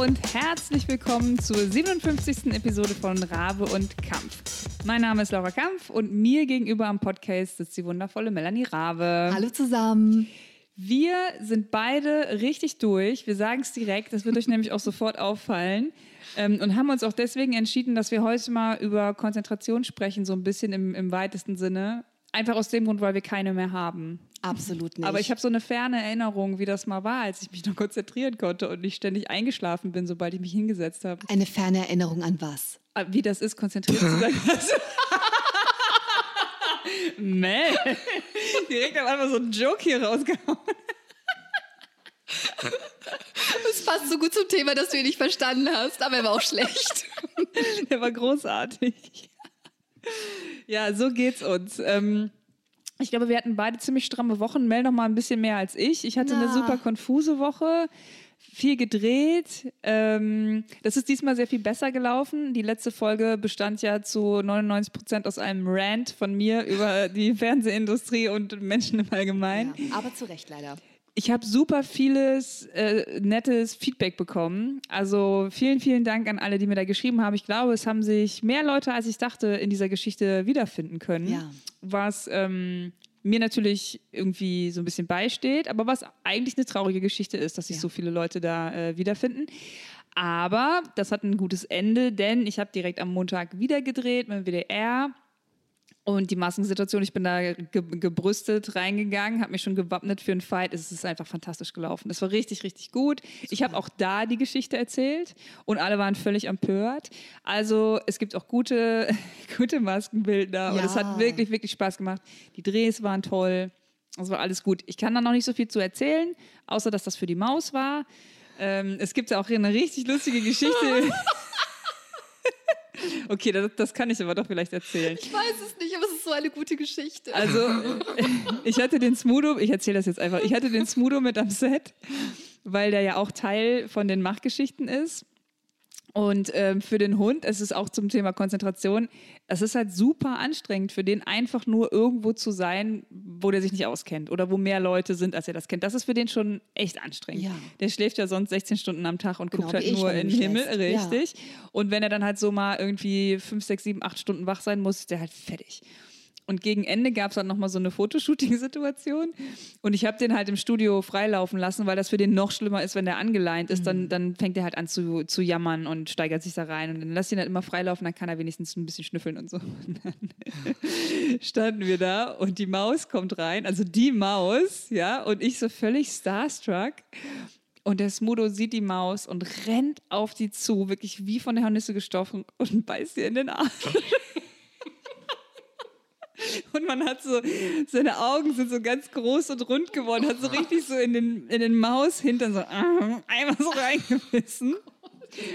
und herzlich willkommen zur 57. Episode von Rabe und Kampf. Mein Name ist Laura Kampf und mir gegenüber am Podcast sitzt die wundervolle Melanie Rabe. Hallo zusammen. Wir sind beide richtig durch. Wir sagen es direkt, das wird euch nämlich auch sofort auffallen. Ähm, und haben uns auch deswegen entschieden, dass wir heute mal über Konzentration sprechen, so ein bisschen im, im weitesten Sinne. Einfach aus dem Grund, weil wir keine mehr haben. Absolut nicht. Aber ich habe so eine ferne Erinnerung, wie das mal war, als ich mich noch konzentrieren konnte und nicht ständig eingeschlafen bin, sobald ich mich hingesetzt habe. Eine ferne Erinnerung an was? Ah, Wie das ist, konzentriert zu sein. Mel. Direkt am Anfang so einen Joke hier rausgehauen. Das passt so gut zum Thema, dass du ihn nicht verstanden hast, aber er war auch schlecht. Der war großartig. Ja, so geht's uns. Ähm, ich glaube, wir hatten beide ziemlich stramme Wochen. Mel noch mal ein bisschen mehr als ich. Ich hatte eine Na. super konfuse Woche. Viel gedreht. Ähm, das ist diesmal sehr viel besser gelaufen. Die letzte Folge bestand ja zu 99 Prozent aus einem Rant von mir über die Fernsehindustrie und Menschen im Allgemeinen. Ja, aber zu Recht leider. Ich habe super vieles äh, nettes Feedback bekommen. Also vielen, vielen Dank an alle, die mir da geschrieben haben. Ich glaube, es haben sich mehr Leute, als ich dachte, in dieser Geschichte wiederfinden können. Ja. Was ähm, mir natürlich irgendwie so ein bisschen beisteht, aber was eigentlich eine traurige Geschichte ist, dass sich Ja. so viele Leute da äh, wiederfinden. Aber das hat ein gutes Ende, denn ich habe direkt am Montag wieder gedreht mit dem WDR. Und die Maskensituation, ich bin da ge gebrüstet reingegangen, habe mich schon gewappnet für einen Fight. Es ist einfach fantastisch gelaufen. Das war richtig, richtig gut. Ich habe auch da die Geschichte erzählt und alle waren völlig empört. Also es gibt auch gute, gute Maskenbilder und Ja. es hat wirklich, wirklich Spaß gemacht. Die Drehs waren toll. Es war alles gut. Ich kann da noch nicht so viel zu erzählen, außer dass das für die Maus war. Ähm, es gibt ja auch eine richtig lustige Geschichte. okay, das, das kann ich aber doch vielleicht erzählen. Ich weiß es nicht, aber es ist so eine gute Geschichte. Also, ich hatte den Smudo, ich erzähle das jetzt einfach, ich hatte den Smudo mit am Set, weil der ja auch Teil von den Machgeschichten ist. Und ähm, für den Hund, es ist auch zum Thema Konzentration, es ist halt super anstrengend für den einfach nur irgendwo zu sein, wo der sich nicht auskennt oder wo mehr Leute sind, als er das kennt. Das ist für den schon echt anstrengend. Ja. Der schläft ja sonst 16 Stunden am Tag und Genau guckt halt nur in den Himmel, lässt. Ja. richtig. Und wenn er dann halt so mal irgendwie 5, 6, 7, 8 Stunden wach sein muss, ist der halt fertig. Und gegen Ende gab es dann nochmal so eine Fotoshooting-Situation. Und ich habe den halt im Studio freilaufen lassen, weil das für den noch schlimmer ist, wenn der angeleint ist. Dann, dann fängt er halt an zu, zu jammern und steigert sich da rein. Und dann lass ihn halt immer freilaufen, dann kann er wenigstens ein bisschen schnüffeln und so. Und dann standen wir da und die Maus kommt rein, also die Maus, ja, und ich so völlig starstruck. Und der Smudo sieht die Maus und rennt auf die zu, wirklich wie von der Hornisse gestochen und beißt ihr in den Arm. Und man hat so, seine Augen sind so ganz groß und rund geworden, hat so richtig so in den, in den Maushintern so einmal so reingebissen.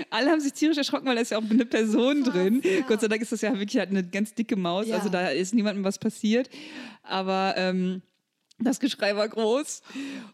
Alle haben sich tierisch erschrocken, weil da ist ja auch eine Person drin. Gott sei Dank ist das ja wirklich halt eine ganz dicke Maus, Ja. also da ist niemandem was passiert. Aber ähm, das Geschrei war groß.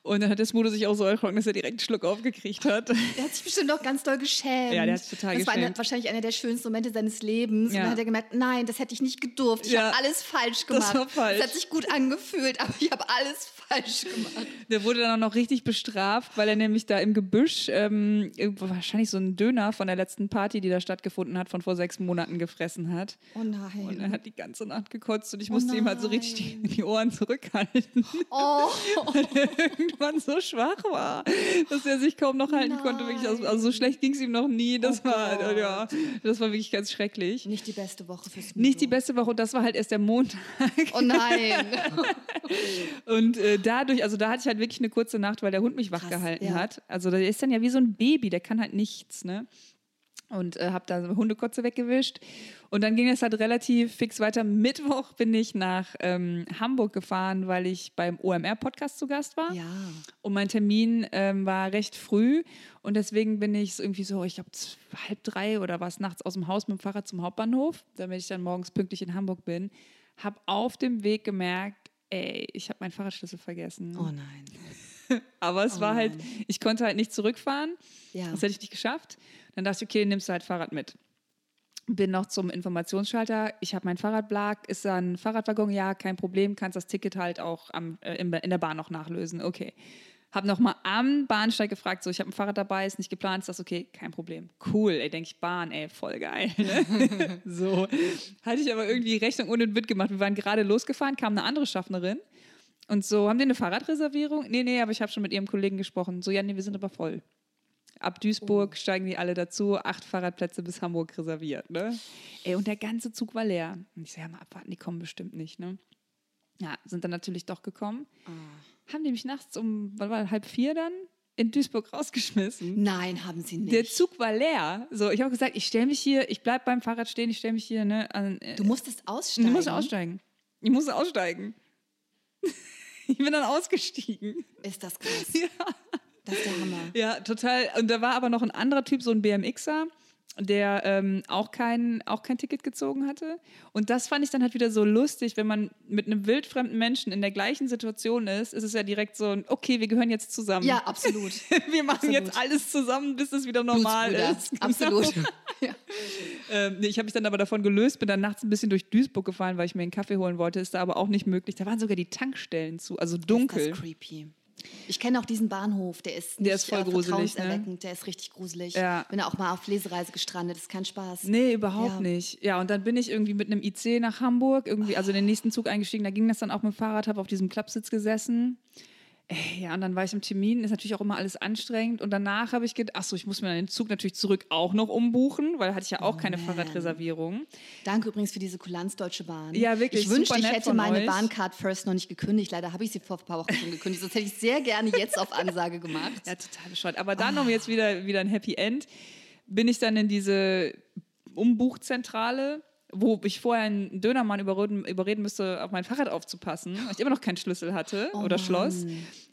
Und dann hat der Smudo sich auch so erschrocken, dass er direkt einen Schluck aufgekriegt hat. Der hat sich bestimmt auch ganz doll geschämt. Ja, der hat sich total Das war eine, geschämt. wahrscheinlich einer der schönsten Momente seines Lebens. Ja. Und dann hat er gemerkt, nein, das hätte ich nicht gedurft. Ich Ja. habe alles falsch Das gemacht. war falsch. Es hat sich gut angefühlt, aber ich habe alles falsch gemacht. Der wurde dann auch noch richtig bestraft, weil er nämlich da im Gebüsch ähm, wahrscheinlich so einen Döner von der letzten Party, die da stattgefunden hat, von vor sechs Monaten gefressen hat. Oh nein. Und er hat die ganze Nacht gekotzt und ich Oh musste ihm halt so richtig die, die Ohren zurückhalten, oh, weil er irgendwann so schwach war, dass er sich kaum noch halten konnte. Wirklich, also, also so schlecht ging es ihm noch nie. Das Oh war Gott. ja, das war wirklich ganz schrecklich. nicht die beste Woche fürs Nicht die beste Woche und das war halt erst der Montag. Oh nein. Und äh, dadurch, also da hatte ich halt wirklich eine kurze Nacht, weil der Hund mich wach Krass, gehalten ja. hat. Also der ist dann ja wie so ein Baby, der kann halt nichts, ne? Und äh, habe da Hundekotze weggewischt. Und dann ging es halt relativ fix weiter. Mittwoch bin ich nach ähm, Hamburg gefahren, weil ich beim OMR-Podcast zu Gast war. Ja. Und mein Termin ähm, war recht früh. Und deswegen bin ich irgendwie so, ich glaube, halb drei oder was nachts aus dem Haus mit dem Fahrrad zum Hauptbahnhof, damit ich dann morgens pünktlich in Hamburg bin. Habe auf dem Weg gemerkt, ey, ich habe meinen Fahrradschlüssel vergessen. Oh nein. Aber es oh war halt, nein. ich konnte halt nicht zurückfahren. Ja. Das hätte ich nicht geschafft. Dann dachte ich, okay, nimmst du halt Fahrrad mit. Bin noch zum Informationsschalter. Ich habe mein Fahrrad blag. Ist da ein Fahrradwaggon? Ja, kein Problem. Kannst das Ticket halt auch am, äh, in, in der Bahn noch nachlösen. Okay. Habe nochmal am Bahnsteig gefragt, so, ich habe ein Fahrrad dabei, ist nicht geplant, ist das okay? Kein Problem. Cool, ey, denke ich, Bahn, ey, voll geil. Ne? so. Hatte ich aber irgendwie Rechnung ohne den Witt gemacht. Wir waren gerade losgefahren, kam eine andere Schaffnerin und so, haben die eine Fahrradreservierung? Nee, nee, aber ich habe schon mit ihrem Kollegen gesprochen. So, ja, nee, wir sind aber voll. Ab Duisburg oh. steigen die alle dazu, acht Fahrradplätze bis Hamburg reserviert, ne? Ey, und der ganze Zug war leer. Und ich so, ja, mal abwarten, die kommen bestimmt nicht, ne? Ja, sind dann natürlich doch gekommen. Oh haben die mich nachts um, halb vier dann? in Duisburg rausgeschmissen. Nein, haben sie nicht. Der Zug war leer. So, ich habe gesagt, ich stelle mich hier, ich bleibe beim Fahrrad stehen, ich stelle mich hier. Ne, an, äh, du musstest aussteigen. Ich musste aussteigen. Ich musste aussteigen. ich bin dann ausgestiegen. Ist das krass? Ja. Das ist der Hammer. Ja, total. Und da war aber noch ein anderer Typ, so ein BMXer der ähm, auch, kein, auch kein Ticket gezogen hatte. Und das fand ich dann halt wieder so lustig, wenn man mit einem wildfremden Menschen in der gleichen Situation ist, ist es ja direkt so, okay, wir gehören jetzt zusammen. Ja, absolut. wir machen absolut. jetzt alles zusammen, bis es wieder normal ist. Genau. Absolut. ja. ähm, nee, ich habe mich dann aber davon gelöst, bin dann nachts ein bisschen durch Duisburg gefahren, weil ich mir einen Kaffee holen wollte. Ist da aber auch nicht möglich. Da waren sogar die Tankstellen zu, also dunkel. Ist das creepy. Ich kenne auch diesen Bahnhof, der ist nicht der ist voll äh, gruselig, ne? der ist richtig gruselig. Ja. Bin da auch mal auf Lesereise gestrandet, das ist kein Spaß. Nee, überhaupt ja. nicht. Ja, und dann bin ich irgendwie mit einem IC nach Hamburg, irgendwie, also in den nächsten Zug eingestiegen, da ging das dann auch mit dem Fahrrad, habe auf diesem Klappsitz gesessen. Ja, und dann war ich im Termin, ist natürlich auch immer alles anstrengend. Und danach habe ich gedacht, achso, ich muss mir dann den Zug natürlich zurück auch noch umbuchen, weil hatte ich ja auch oh, keine man. Fahrradreservierung. Danke übrigens für diese Kulanz Deutsche Bahn. Ja, wirklich. Ich wünschte, ich hätte meine. Bahncard First noch nicht gekündigt. Leider habe ich sie vor ein paar Wochen schon gekündigt. Sonst hätte ich sehr gerne jetzt auf Ansage gemacht. Ja, total bescheuert. Aber dann oh. um jetzt wieder, wieder ein Happy End, bin ich dann in diese Umbuchzentrale wo ich vorher einen Dönermann überreden, überreden müsste, auf mein Fahrrad aufzupassen, weil ich immer noch keinen Schlüssel hatte oh oder Mann. Schloss,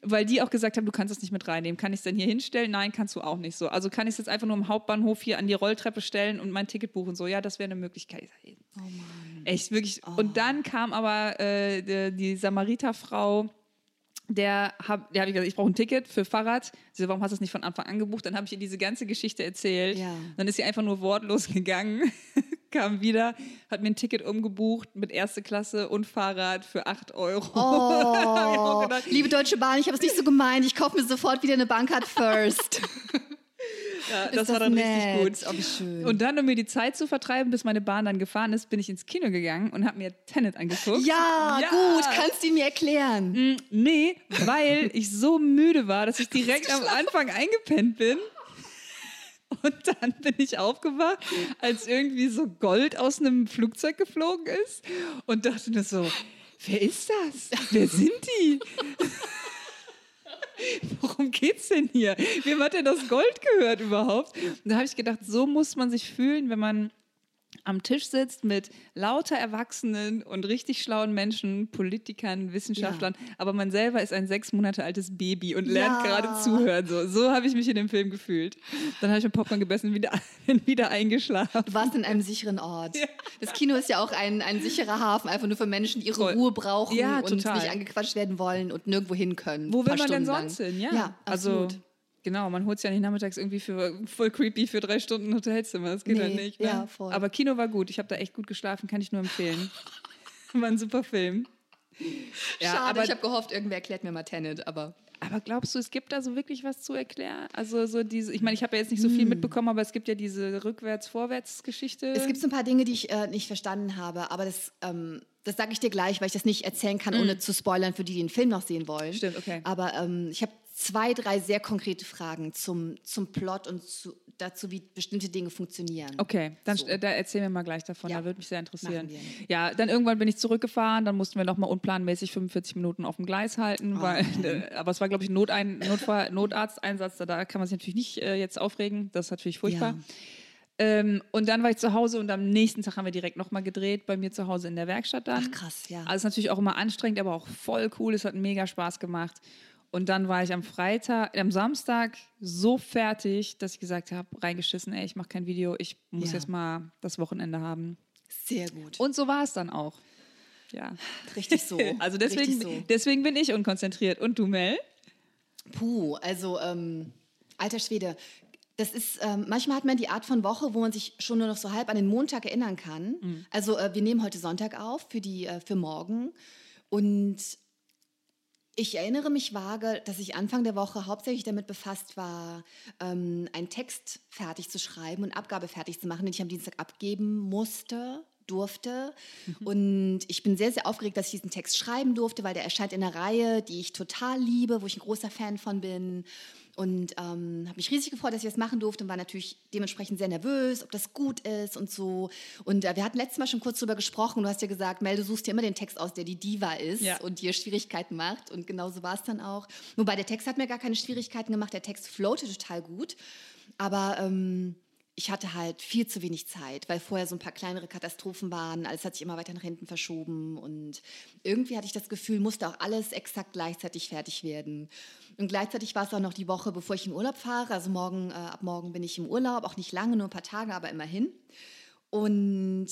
weil die auch gesagt haben, du kannst das nicht mit reinnehmen. Kann ich es denn hier hinstellen? Nein, kannst du auch nicht so. Also kann ich es jetzt einfach nur im Hauptbahnhof hier an die Rolltreppe stellen und mein Ticket buchen. So, ja, das wäre eine Möglichkeit. Oh Mann. Echt, wirklich. Oh. Und dann kam aber äh, die, die Samariterfrau der habe der hab ich gesagt, ich brauche ein Ticket für Fahrrad. Sie so, warum hast du es nicht von Anfang an gebucht? Dann habe ich ihr diese ganze Geschichte erzählt. Ja. Dann ist sie einfach nur wortlos gegangen, kam wieder, hat mir ein Ticket umgebucht mit erste Klasse und Fahrrad für 8 Euro. Oh, gedacht, liebe Deutsche Bahn, ich habe es nicht so gemeint. Ich kaufe mir sofort wieder eine Bankcard First. Ja, das, das, war dann nett. richtig gut. Oh, schön. Und dann, um mir die Zeit zu vertreiben, bis meine Bahn dann gefahren ist, bin ich ins Kino gegangen und habe mir Tenet angeguckt. Ja, ja, gut. Kannst du mir erklären? Mm, nee, weil ich so müde war, dass ich direkt am Anfang eingepennt bin. Und dann bin ich aufgewacht, als irgendwie so Gold aus einem Flugzeug geflogen ist und dachte mir so, wer ist das? Wer sind die? Worum geht's denn hier? Wem hat denn das Gold gehört überhaupt? Und da habe ich gedacht, so muss man sich fühlen, wenn man am Tisch sitzt mit lauter Erwachsenen und richtig schlauen Menschen, Politikern, Wissenschaftlern, ja. aber man selber ist ein sechs Monate altes Baby und lernt ja. gerade zuhören. So, so habe ich mich in dem Film gefühlt. Dann habe ich ein Popcorn gegessen und wieder, wieder eingeschlafen. Du warst in einem sicheren Ort. Ja. Das Kino ist ja auch ein, ein sicherer Hafen, einfach nur für Menschen, die ihre Voll. Ruhe brauchen und nicht angequatscht werden wollen und nirgendwo hin können. Wo will man denn sonst lang. hin? Ja, ja also absolut. Genau, man holt es ja nicht nachmittags irgendwie für voll creepy für drei Stunden Hotelzimmer. Das geht nee, halt nicht. Ne? Ja, voll. Aber Kino war gut. Ich habe da echt gut geschlafen, kann ich nur empfehlen. war ein super Film. Ja, Schade, aber, ich habe gehofft, irgendwer erklärt mir mal Tenet, aber. Aber glaubst du, es gibt da so wirklich was zu erklären? Also so diese, ich meine, ich habe ja jetzt nicht so viel hm. mitbekommen, aber es gibt ja diese Rückwärts-Vorwärts-Geschichte. Es gibt so ein paar Dinge, die ich äh, nicht verstanden habe, aber das, ähm, das sage ich dir gleich, weil ich das nicht erzählen kann, mm. ohne zu spoilern für die, die den Film noch sehen wollen. Stimmt, okay. Aber ähm, ich habe zwei, drei sehr konkrete Fragen zum, zum Plot und zu, dazu, wie bestimmte Dinge funktionieren. Okay, dann so. da erzählen wir mal gleich davon, ja. da würde mich sehr interessieren. Ja, dann irgendwann bin ich zurückgefahren, dann mussten wir nochmal unplanmäßig 45 Minuten auf dem Gleis halten, oh. weil, äh, aber es war, glaube ich, ein Notein, Notfall, Notarzteinsatz, da kann man sich natürlich nicht äh, jetzt aufregen, das ist natürlich furchtbar. Ja. Ähm, und dann war ich zu Hause und am nächsten Tag haben wir direkt nochmal gedreht, bei mir zu Hause in der Werkstatt dann. Ach krass, ja. Also ist natürlich auch immer anstrengend, aber auch voll cool, es hat mega Spaß gemacht. Und dann war ich am Freitag, am Samstag so fertig, dass ich gesagt habe, reingeschissen, ey, ich mache kein Video, ich muss ja. jetzt mal das Wochenende haben. Sehr gut. Und so war es dann auch. Ja. Richtig so. also deswegen, so. deswegen bin ich unkonzentriert. Und du, Mel? Puh, also ähm, alter Schwede. Das ist, ähm, manchmal hat man die Art von Woche, wo man sich schon nur noch so halb an den Montag erinnern kann. Mhm. Also äh, wir nehmen heute Sonntag auf für, die, äh, für morgen. Und Ich erinnere mich vage, dass ich Anfang der Woche hauptsächlich damit befasst war, ähm, einen Text fertig zu schreiben und Abgabe fertig zu machen, den ich am Dienstag abgeben musste durfte. Mhm. Und ich bin sehr, sehr aufgeregt, dass ich diesen Text schreiben durfte, weil der erscheint in einer Reihe, die ich total liebe, wo ich ein großer Fan von bin. Und ähm, habe mich riesig gefreut, dass ich das machen durfte und war natürlich dementsprechend sehr nervös, ob das gut ist und so. Und äh, wir hatten letztes Mal schon kurz darüber gesprochen. Du hast ja gesagt, Mel, du suchst dir immer den Text aus, der die Diva ist ja. und dir Schwierigkeiten macht. Und genauso war es dann auch. Wobei der Text hat mir gar keine Schwierigkeiten gemacht. Der Text floatet total gut. Aber ähm, ich hatte halt viel zu wenig Zeit, weil vorher so ein paar kleinere Katastrophen waren. Alles hat sich immer weiter nach hinten verschoben und irgendwie hatte ich das Gefühl, musste auch alles exakt gleichzeitig fertig werden. Und gleichzeitig war es auch noch die Woche, bevor ich in Urlaub fahre. Also morgen, äh, ab morgen bin ich im Urlaub, auch nicht lange, nur ein paar Tage, aber immerhin. Und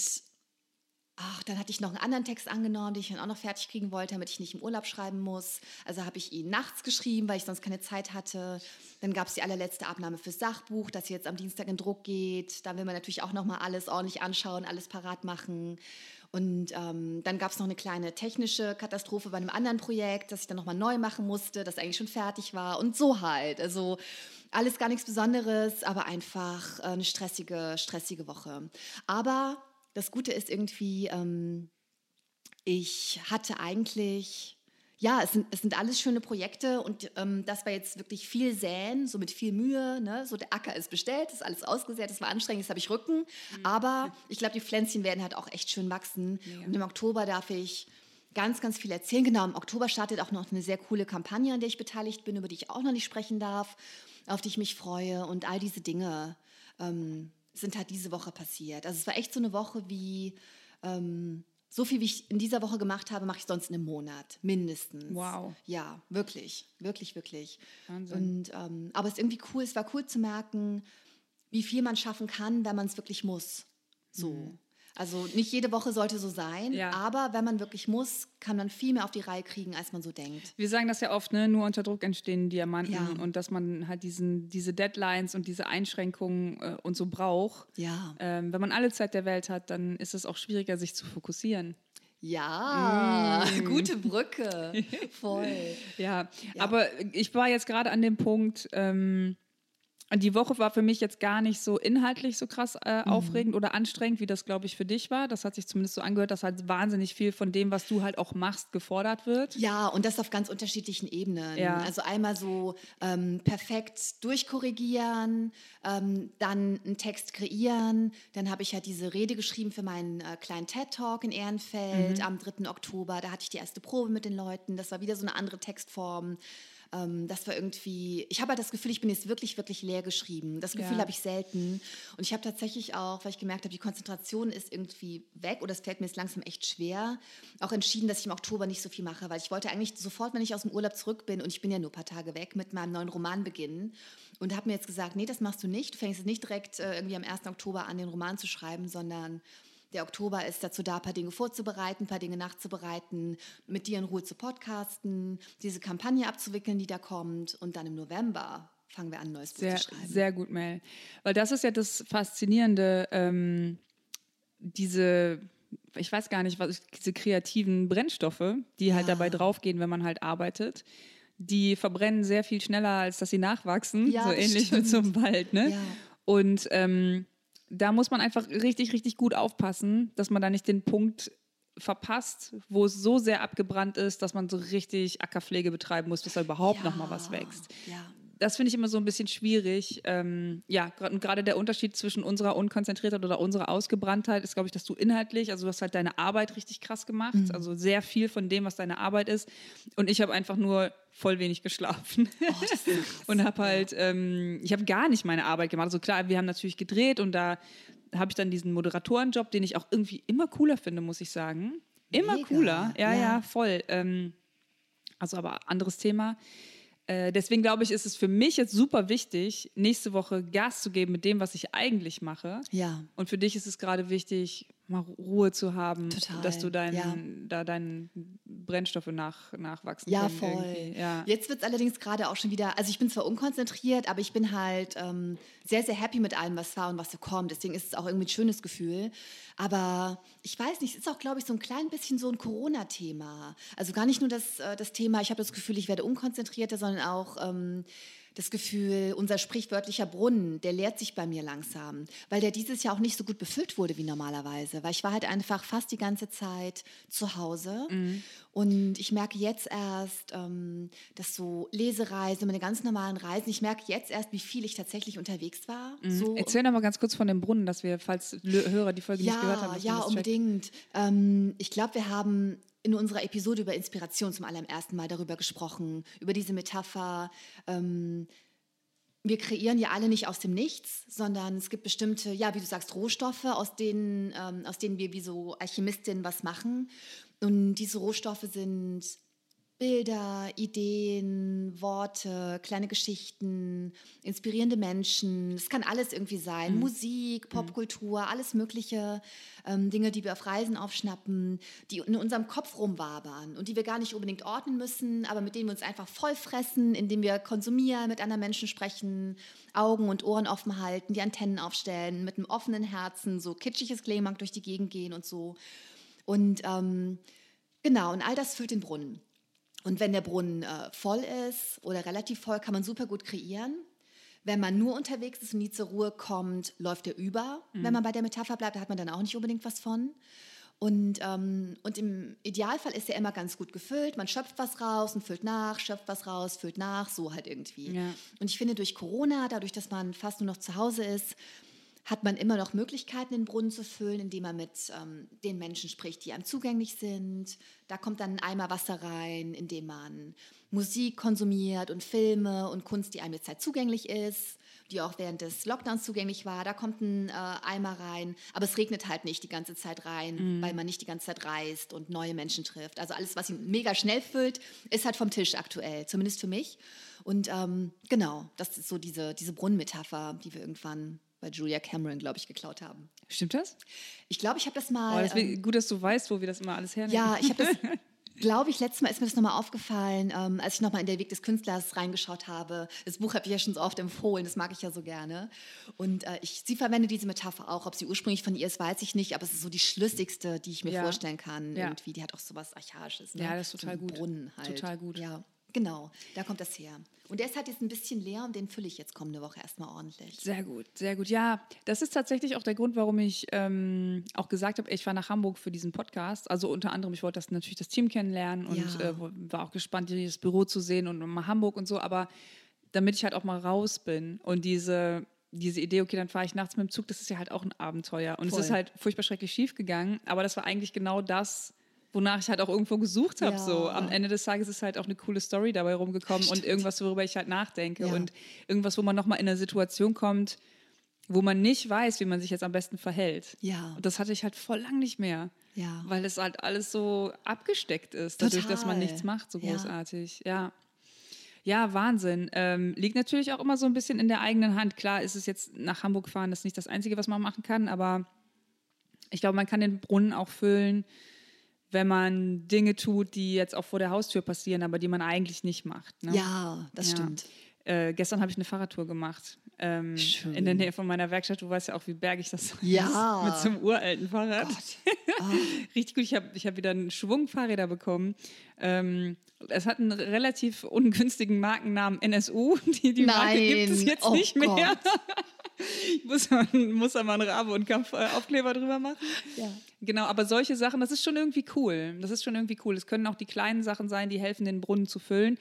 Ach, dann hatte ich noch einen anderen Text angenommen, den ich dann auch noch fertig kriegen wollte, damit ich nicht im Urlaub schreiben muss. Also habe ich ihn nachts geschrieben, weil ich sonst keine Zeit hatte. Dann gab es die allerletzte Abnahme fürs Sachbuch, das jetzt am Dienstag in Druck geht. Da will man natürlich auch noch mal alles ordentlich anschauen, alles parat machen. Und ähm, dann gab es noch eine kleine technische Katastrophe bei einem anderen Projekt, das ich dann noch mal neu machen musste, das eigentlich schon fertig war. Und so halt. Also alles gar nichts Besonderes, aber einfach eine stressige, stressige Woche. Aber das Gute ist irgendwie, ähm, ich hatte eigentlich, ja, es sind, es sind alles schöne Projekte und ähm, das war jetzt wirklich viel Säen, so mit viel Mühe. Ne? So der Acker ist bestellt, ist alles ausgesät, das war anstrengend, jetzt habe ich Rücken. Mhm. Aber ich glaube, die Pflänzchen werden halt auch echt schön wachsen. Ja. Und im Oktober darf ich ganz, ganz viel erzählen. Genau, im Oktober startet auch noch eine sehr coole Kampagne, an der ich beteiligt bin, über die ich auch noch nicht sprechen darf, auf die ich mich freue und all diese Dinge. Ähm, sind halt diese Woche passiert. Also es war echt so eine Woche wie, ähm, so viel wie ich in dieser Woche gemacht habe, mache ich sonst in einem Monat, mindestens. Wow. Ja, wirklich, wirklich, wirklich. Wahnsinn. Und, ähm, aber es ist irgendwie cool, es war cool zu merken, wie viel man schaffen kann, wenn man es wirklich muss. So. Mhm. Also nicht jede Woche sollte so sein, ja. aber wenn man wirklich muss, kann man viel mehr auf die Reihe kriegen, als man so denkt. Wir sagen das ja oft, ne? nur unter Druck entstehen Diamanten ja. und dass man halt diesen, diese Deadlines und diese Einschränkungen äh, und so braucht. Ja. Ähm, wenn man alle Zeit der Welt hat, dann ist es auch schwieriger, sich zu fokussieren. Ja, mm. gute Brücke. Voll. ja. ja. aber ich war jetzt gerade an dem Punkt, ähm, die Woche war für mich jetzt gar nicht so inhaltlich so krass äh, mhm. aufregend oder anstrengend, wie das, glaube ich, für dich war. Das hat sich zumindest so angehört, dass halt wahnsinnig viel von dem, was du halt auch machst, gefordert wird. Ja, und das auf ganz unterschiedlichen Ebenen. Ja. Also einmal so ähm, perfekt durchkorrigieren, ähm, dann einen Text kreieren. Dann habe ich ja diese Rede geschrieben für meinen äh, kleinen TED-Talk in Ehrenfeld mhm. am 3. Oktober. Da hatte ich die erste Probe mit den Leuten. Das war wieder so eine andere Textform. Ähm, das war irgendwie, ich habe halt das Gefühl, ich bin jetzt wirklich, wirklich leer geschrieben. Das Gefühl ja. habe ich selten. Und ich habe tatsächlich auch, weil ich gemerkt habe, die Konzentration ist irgendwie weg oder es fällt mir jetzt langsam echt schwer, auch entschieden, dass ich im Oktober nicht so viel mache, weil ich wollte eigentlich sofort, wenn ich aus dem Urlaub zurück bin und ich bin ja nur ein paar Tage weg, mit meinem neuen Roman beginnen und habe mir jetzt gesagt, nee, das machst du nicht. Du fängst jetzt nicht direkt äh, irgendwie am 1. Oktober an, den Roman zu schreiben, sondern der Oktober ist dazu da, ein paar Dinge vorzubereiten, ein paar Dinge nachzubereiten, mit dir in Ruhe zu podcasten, diese Kampagne abzuwickeln, die da kommt. Und dann im November fangen wir an, ein neues Buch sehr, zu schreiben. Sehr gut, Mel. Weil das ist ja das Faszinierende, ähm, diese ich weiß gar nicht, was diese kreativen Brennstoffe, die halt ja. dabei draufgehen, wenn man halt arbeitet, die verbrennen sehr viel schneller, als dass sie nachwachsen. Ja, so ähnlich stimmt. mit so einem Wald. Ne? Ja. Und ähm, da muss man einfach richtig, richtig gut aufpassen, dass man da nicht den Punkt verpasst, wo es so sehr abgebrannt ist, dass man so richtig Ackerpflege betreiben muss, dass da überhaupt ja, noch mal was wächst. Ja das finde ich immer so ein bisschen schwierig. Ähm, ja, und gerade der Unterschied zwischen unserer Unkonzentriertheit oder unserer Ausgebranntheit ist, glaube ich, dass du inhaltlich, also du hast halt deine Arbeit richtig krass gemacht, mhm. also sehr viel von dem, was deine Arbeit ist. Und ich habe einfach nur voll wenig geschlafen oh, und habe halt, ähm, ich habe gar nicht meine Arbeit gemacht. Also klar, wir haben natürlich gedreht und da habe ich dann diesen Moderatorenjob, den ich auch irgendwie immer cooler finde, muss ich sagen. Immer Mega. cooler, ja, ja, ja voll. Ähm, also aber anderes Thema. Äh, deswegen glaube ich, ist es für mich jetzt super wichtig, nächste Woche Gas zu geben mit dem, was ich eigentlich mache. Ja. Und für dich ist es gerade wichtig, mal Ruhe zu haben, Total. dass du dein, ja. da dein Brennstoffe nach, nachwachsen Ja, können. voll. Ja. Jetzt wird es allerdings gerade auch schon wieder, also ich bin zwar unkonzentriert, aber ich bin halt ähm, sehr, sehr happy mit allem, was war und was so kommt. Deswegen ist es auch irgendwie ein schönes Gefühl. Aber ich weiß nicht, es ist auch, glaube ich, so ein klein bisschen so ein Corona-Thema. Also gar nicht nur das, äh, das Thema, ich habe das Gefühl, ich werde unkonzentrierter, sondern auch ähm, das Gefühl, unser sprichwörtlicher Brunnen, der leert sich bei mir langsam, weil der dieses Jahr auch nicht so gut befüllt wurde wie normalerweise, weil ich war halt einfach fast die ganze Zeit zu Hause und ich merke jetzt erst, ähm, dass so Lesereisen, meine ganz normalen Reisen, ich merke jetzt erst, wie viel ich tatsächlich unterwegs war. So Erzähl noch mal ganz kurz von dem Brunnen, dass wir, falls Hörer die Folge nicht gehört haben, ja, unbedingt. Ähm, ich glaube, wir haben in unserer Episode über Inspiration zum allerersten Mal darüber gesprochen, über diese Metapher. Ähm, wir kreieren ja alle nicht aus dem Nichts, sondern es gibt bestimmte, ja, wie du sagst, Rohstoffe, aus denen, ähm, aus denen wir wie so Alchemistinnen was machen. Und diese Rohstoffe sind Bilder, Ideen, Worte, kleine Geschichten, inspirierende Menschen. Es kann alles irgendwie sein. Musik, Popkultur, alles Mögliche. Ähm, Dinge, die wir auf Reisen aufschnappen, die in unserem Kopf rumwabern und die wir gar nicht unbedingt ordnen müssen, aber mit denen wir uns einfach vollfressen, indem wir konsumieren, mit anderen Menschen sprechen, Augen und Ohren offen halten, die Antennen aufstellen, mit einem offenen Herzen, so kitschiges Klingmark durch die Gegend gehen und so. Und ähm, genau, und all das füllt den Brunnen. Und wenn der Brunnen äh, voll ist oder relativ voll, kann man super gut kreieren. Wenn man nur unterwegs ist und nie zur Ruhe kommt, läuft er über. Wenn man bei der Metapher bleibt, da hat man dann auch nicht unbedingt was von. Und, ähm, und im Idealfall ist er immer ganz gut gefüllt. Man schöpft was raus und füllt nach, schöpft was raus, füllt nach, so halt irgendwie. Ja. Und ich finde, durch Corona, dadurch, dass man fast nur noch zu Hause ist, hat man immer noch Möglichkeiten, den Brunnen zu füllen, indem man mit ähm, den Menschen spricht, die einem zugänglich sind. Da kommt dann ein Eimer Wasser rein, indem man Musik konsumiert und Filme und Kunst, die einem jetzt halt zugänglich ist, die auch während des Lockdowns zugänglich war. Da kommt ein äh, Eimer rein, aber es regnet halt nicht die ganze Zeit rein, weil man nicht die ganze Zeit reist und neue Menschen trifft. Also alles, was ihn mega schnell füllt, ist halt vom Tisch aktuell, zumindest für mich. Und ähm, genau, das ist so diese, diese Brunnenmetapher, die wir irgendwann bei Julia Cameron, glaube ich, geklaut haben. Stimmt das? Ich glaube, ich habe das Oh, mal. das ähm, gut, dass du weißt, wo wir das immer alles hernehmen. ja, ich habe das, glaube ich, letztes Mal ist mir das nochmal aufgefallen, ähm, als ich nochmal in der Weg des Künstlers reingeschaut habe. Das Buch habe ich ja schon so oft empfohlen, das mag ich ja so gerne. Und äh, ich, sie verwendet diese Metapher auch. Ob sie ursprünglich von ihr ist, weiß ich nicht, aber es ist so die schlüssigste, die ich mir Ja. vorstellen kann. Ja. Irgendwie. Die hat auch so was Archaisches. Ne? Ja, das ist total so gut. Brunnen halt. Total gut. Ja, genau, da kommt das her. Und der ist halt jetzt ein bisschen leer und den fülle ich jetzt kommende Woche erstmal ordentlich. Sehr gut, sehr gut. Ja, das ist tatsächlich auch der Grund, warum ich ähm, auch gesagt habe, ich war nach Hamburg für diesen Podcast. Also unter anderem, ich wollte das natürlich das Team kennenlernen und Ja. äh, war auch gespannt, das Büro zu sehen und mal Hamburg und so. Aber damit ich halt auch mal raus bin und diese diese Idee, okay, dann fahre ich nachts mit dem Zug, das ist ja halt auch ein Abenteuer. Und Voll. es ist halt furchtbar schrecklich schief gegangen, aber das war eigentlich genau das, wonach ich halt auch irgendwo gesucht habe. Ja. So am Ende des Tages ist halt auch eine coole Story dabei rumgekommen und Stimmt. irgendwas, worüber ich halt nachdenke Ja. und irgendwas, wo man nochmal in eine Situation kommt, wo man nicht weiß, wie man sich jetzt am besten verhält. Ja. Und das hatte ich halt voll lang nicht mehr. Ja. Weil es halt alles so abgesteckt ist, dadurch, dass man Total. nichts macht, so großartig. Ja. Ja, Wahnsinn. Ähm, liegt natürlich auch immer so ein bisschen in der eigenen Hand. Klar ist es jetzt nach Hamburg fahren, das ist nicht das Einzige, was man machen kann, aber ich glaube, man kann den Brunnen auch füllen, wenn man Dinge tut, die jetzt auch vor der Haustür passieren, aber die man eigentlich nicht macht. Ne? Ja, das Ja. stimmt. Äh, gestern habe ich eine Fahrradtour gemacht. Ähm, in der Nähe von meiner Werkstatt. Du weißt ja auch, wie bergig das Ja. ist. Mit so einem uralten Fahrrad. Ah. Richtig gut. Ich habe ich hab wieder einen Schwung Fahrräder bekommen. Ähm, es hat einen relativ ungünstigen Markennamen NSU. Die, die Marke gibt es jetzt Oh nicht mehr. Ich muss, muss da mal einen Rabe und Kampf äh, Aufkleber drüber machen. Ja. Genau, aber solche Sachen, das ist schon irgendwie cool. Das ist schon irgendwie cool. Es können auch die kleinen Sachen sein, die helfen, den Brunnen zu füllen.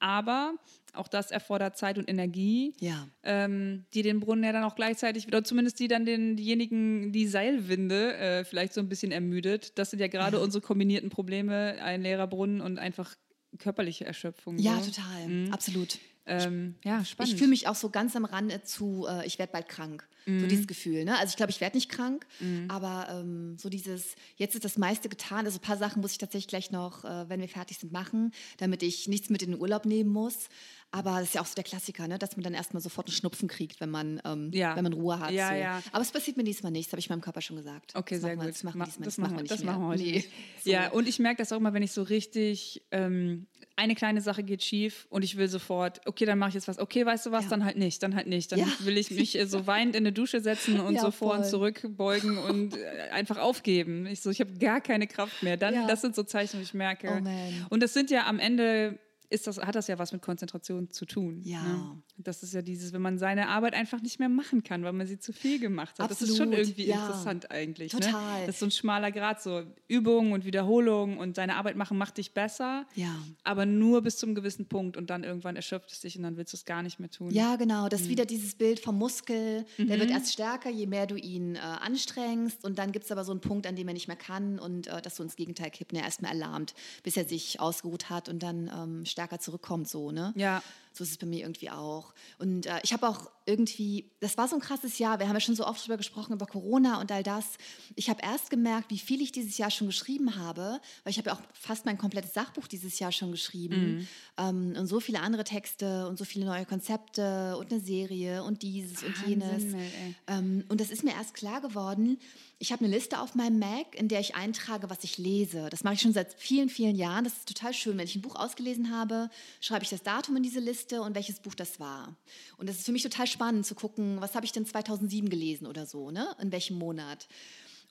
Aber auch das erfordert Zeit und Energie, Ja. ähm, die den Brunnen ja dann auch gleichzeitig, oder zumindest die dann den, diejenigen, die Seilwinde äh, vielleicht so ein bisschen ermüdet. Das sind ja gerade unsere kombinierten Probleme, ein leerer Brunnen und einfach körperliche Erschöpfung. Ja, so. total. Absolut. Ähm, ja, spannend. Ich fühle mich auch so ganz am Rande zu, äh, ich werde bald krank. So Mhm. dieses Gefühl. Ne? Also ich glaube, ich werde nicht krank, aber ähm, so dieses, jetzt ist das meiste getan. Also ein paar Sachen muss ich tatsächlich gleich noch, äh, wenn wir fertig sind, machen, damit ich nichts mit in den Urlaub nehmen muss. Aber das ist ja auch so der Klassiker, ne? dass man dann erstmal sofort einen Schnupfen kriegt, wenn man, ähm, Ja. wenn man Ruhe hat. Ja, so. ja. Aber es passiert mir diesmal nicht, das habe ich meinem Körper schon gesagt. Okay, das sehr machen wir, gut. Das machen Ma- wir diesmal, das machen wir machen- nicht das mehr. machen wir heute nee. So. Ja, und ich merke das auch immer, wenn ich so richtig, ähm, eine kleine Sache geht schief und ich will sofort, okay, dann mache ich jetzt was. Okay, weißt du was, Ja. dann halt nicht, dann halt nicht. Dann will ich mich äh, so weinend in eine Dusche setzen und so vor und voll. zurück beugen und einfach aufgeben. Ich so, ich habe gar keine Kraft mehr. Dann, das sind so Zeichen, wo ich merke. Oh. Und das sind ja am Ende ist das, hat das ja was mit Konzentration zu tun. Ja. Ne? Das ist ja dieses, wenn man seine Arbeit einfach nicht mehr machen kann, weil man sie zu viel gemacht hat. Das ist schon Absolut, irgendwie ja. interessant eigentlich. Ne? Total. Das ist so ein schmaler Grad, so Übung und Wiederholung und deine Arbeit machen macht dich besser, Ja. aber nur bis zum gewissen Punkt und dann irgendwann erschöpft es dich und dann willst du es gar nicht mehr tun. Ja, genau. Das ist Mhm. wieder dieses Bild vom Muskel. Der wird erst stärker, je mehr du ihn äh, anstrengst. Und dann gibt es aber so einen Punkt, an dem er nicht mehr kann und äh, das so ins Gegenteil kippt. Und er erstmal erlahmt, bis er sich ausgeruht hat und dann ähm, stärker zurückkommt. So, ne? Ja. So ist es bei mir irgendwie auch. Und äh, ich habe auch irgendwie, das war so ein krasses Jahr. Wir haben ja schon so oft drüber gesprochen, über Corona und all das. Ich habe erst gemerkt, wie viel ich dieses Jahr schon geschrieben habe, weil ich habe ja auch fast mein komplettes Sachbuch dieses Jahr schon geschrieben. Ähm, und so viele andere Texte und so viele neue Konzepte und eine Serie und dieses und Wahnsinn, jenes. Mel, ey. Ähm, und das ist mir erst klar geworden. Ich habe eine Liste auf meinem Mac, in der ich eintrage, was ich lese. Das mache ich schon seit vielen, vielen Jahren. Das ist total schön. Wenn ich ein Buch ausgelesen habe, schreibe ich das Datum in diese Liste und welches Buch das war. Und das ist für mich total spannend zu gucken, was habe ich denn 2007 gelesen oder so, ne? In welchem Monat.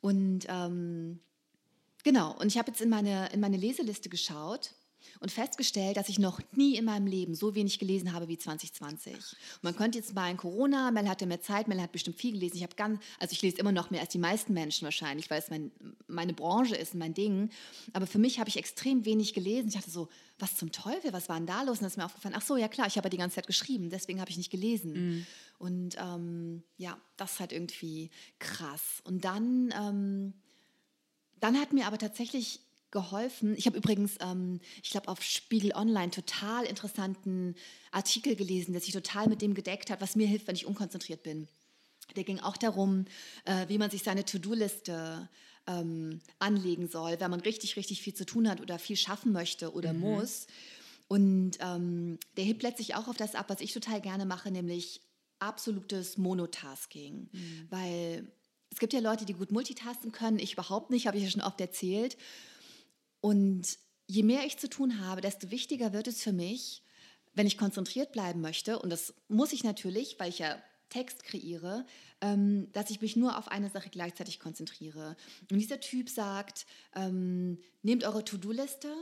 Und ähm, genau, und ich habe jetzt in meine, in meine Leseliste geschaut und festgestellt, dass ich noch nie in meinem Leben so wenig gelesen habe wie 2020. Und man könnte jetzt meinen, Corona, Mel hatte mehr Zeit, Mel hat bestimmt viel gelesen. Ich habe ganz, also ich lese immer noch mehr als die meisten Menschen wahrscheinlich, weil es mein, meine Branche ist, mein Ding. Aber für mich habe ich extrem wenig gelesen. Ich dachte so, was zum Teufel, was war denn da los? Und dann ist mir aufgefallen, ach so, ja klar, ich habe ja die ganze Zeit geschrieben, deswegen habe ich nicht gelesen. Und ähm, ja, das ist halt irgendwie krass. Und dann, ähm, dann hat mir aber tatsächlich geholfen. Ich habe übrigens, ähm, ich glaube, auf Spiegel Online total interessanten Artikel gelesen, der sich total mit dem gedeckt hat, was mir hilft, wenn ich unkonzentriert bin. Der ging auch darum, äh, wie man sich seine To-Do-Liste ähm, anlegen soll, wenn man richtig, richtig viel zu tun hat oder viel schaffen möchte oder muss. Und ähm, der hebt letztlich auch auf das ab, was ich total gerne mache, nämlich absolutes Monotasking. Weil es gibt ja Leute, die gut multitasken können, ich überhaupt nicht, habe ich ja schon oft erzählt. Und je mehr ich zu tun habe, desto wichtiger wird es für mich, wenn ich konzentriert bleiben möchte, und das muss ich natürlich, weil ich ja Text kreiere, ähm, dass ich mich nur auf eine Sache gleichzeitig konzentriere. Und dieser Typ sagt, ähm, nehmt eure To-Do-Liste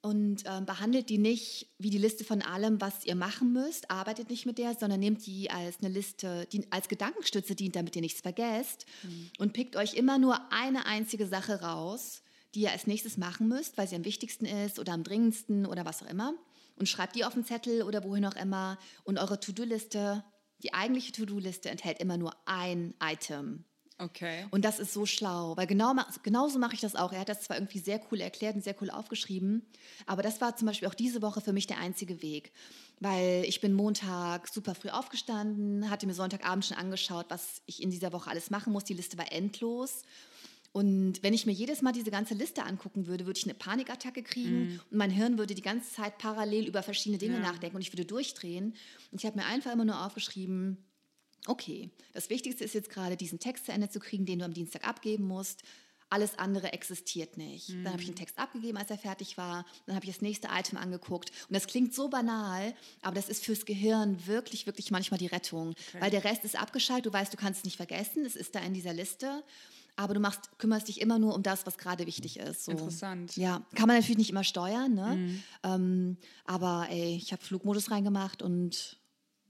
und ähm, behandelt die nicht wie die Liste von allem, was ihr machen müsst, arbeitet nicht mit der, sondern nehmt die als eine Liste, die als Gedankenstütze dient, damit ihr nichts vergesst. Und pickt euch immer nur eine einzige Sache raus, die ihr als nächstes machen müsst, weil sie am wichtigsten ist oder am dringendsten oder was auch immer und schreibt die auf den Zettel oder wohin auch immer und eure To-Do-Liste, die eigentliche To-Do-Liste enthält immer nur ein Item. Okay. Und das ist so schlau, weil genau, genauso mache ich das auch. Er hat das zwar irgendwie sehr cool erklärt und sehr cool aufgeschrieben, aber das war zum Beispiel auch diese Woche für mich der einzige Weg. Weil ich bin Montag super früh aufgestanden, hatte mir Sonntagabend schon angeschaut, was ich in dieser Woche alles machen muss. Die Liste war endlos. Und wenn ich mir jedes Mal diese ganze Liste angucken würde, würde ich eine Panikattacke kriegen und mein Hirn würde die ganze Zeit parallel über verschiedene Dinge Ja. nachdenken und ich würde durchdrehen. Und ich habe mir einfach immer nur aufgeschrieben, okay, das Wichtigste ist jetzt gerade, diesen Text zu Ende zu kriegen, den du am Dienstag abgeben musst. Alles andere existiert nicht. Dann habe ich den Text abgegeben, als er fertig war. Dann habe ich das nächste Item angeguckt. Und das klingt so banal, aber das ist fürs Gehirn wirklich, wirklich manchmal die Rettung. Weil der Rest ist abgeschaltet. Du weißt, du kannst es nicht vergessen. Es ist da in dieser Liste. Aber du machst, kümmerst dich immer nur um das, was gerade wichtig ist. So. Interessant. Ja, kann man natürlich nicht immer steuern. Ne? Ähm, aber ey, ich habe Flugmodus reingemacht und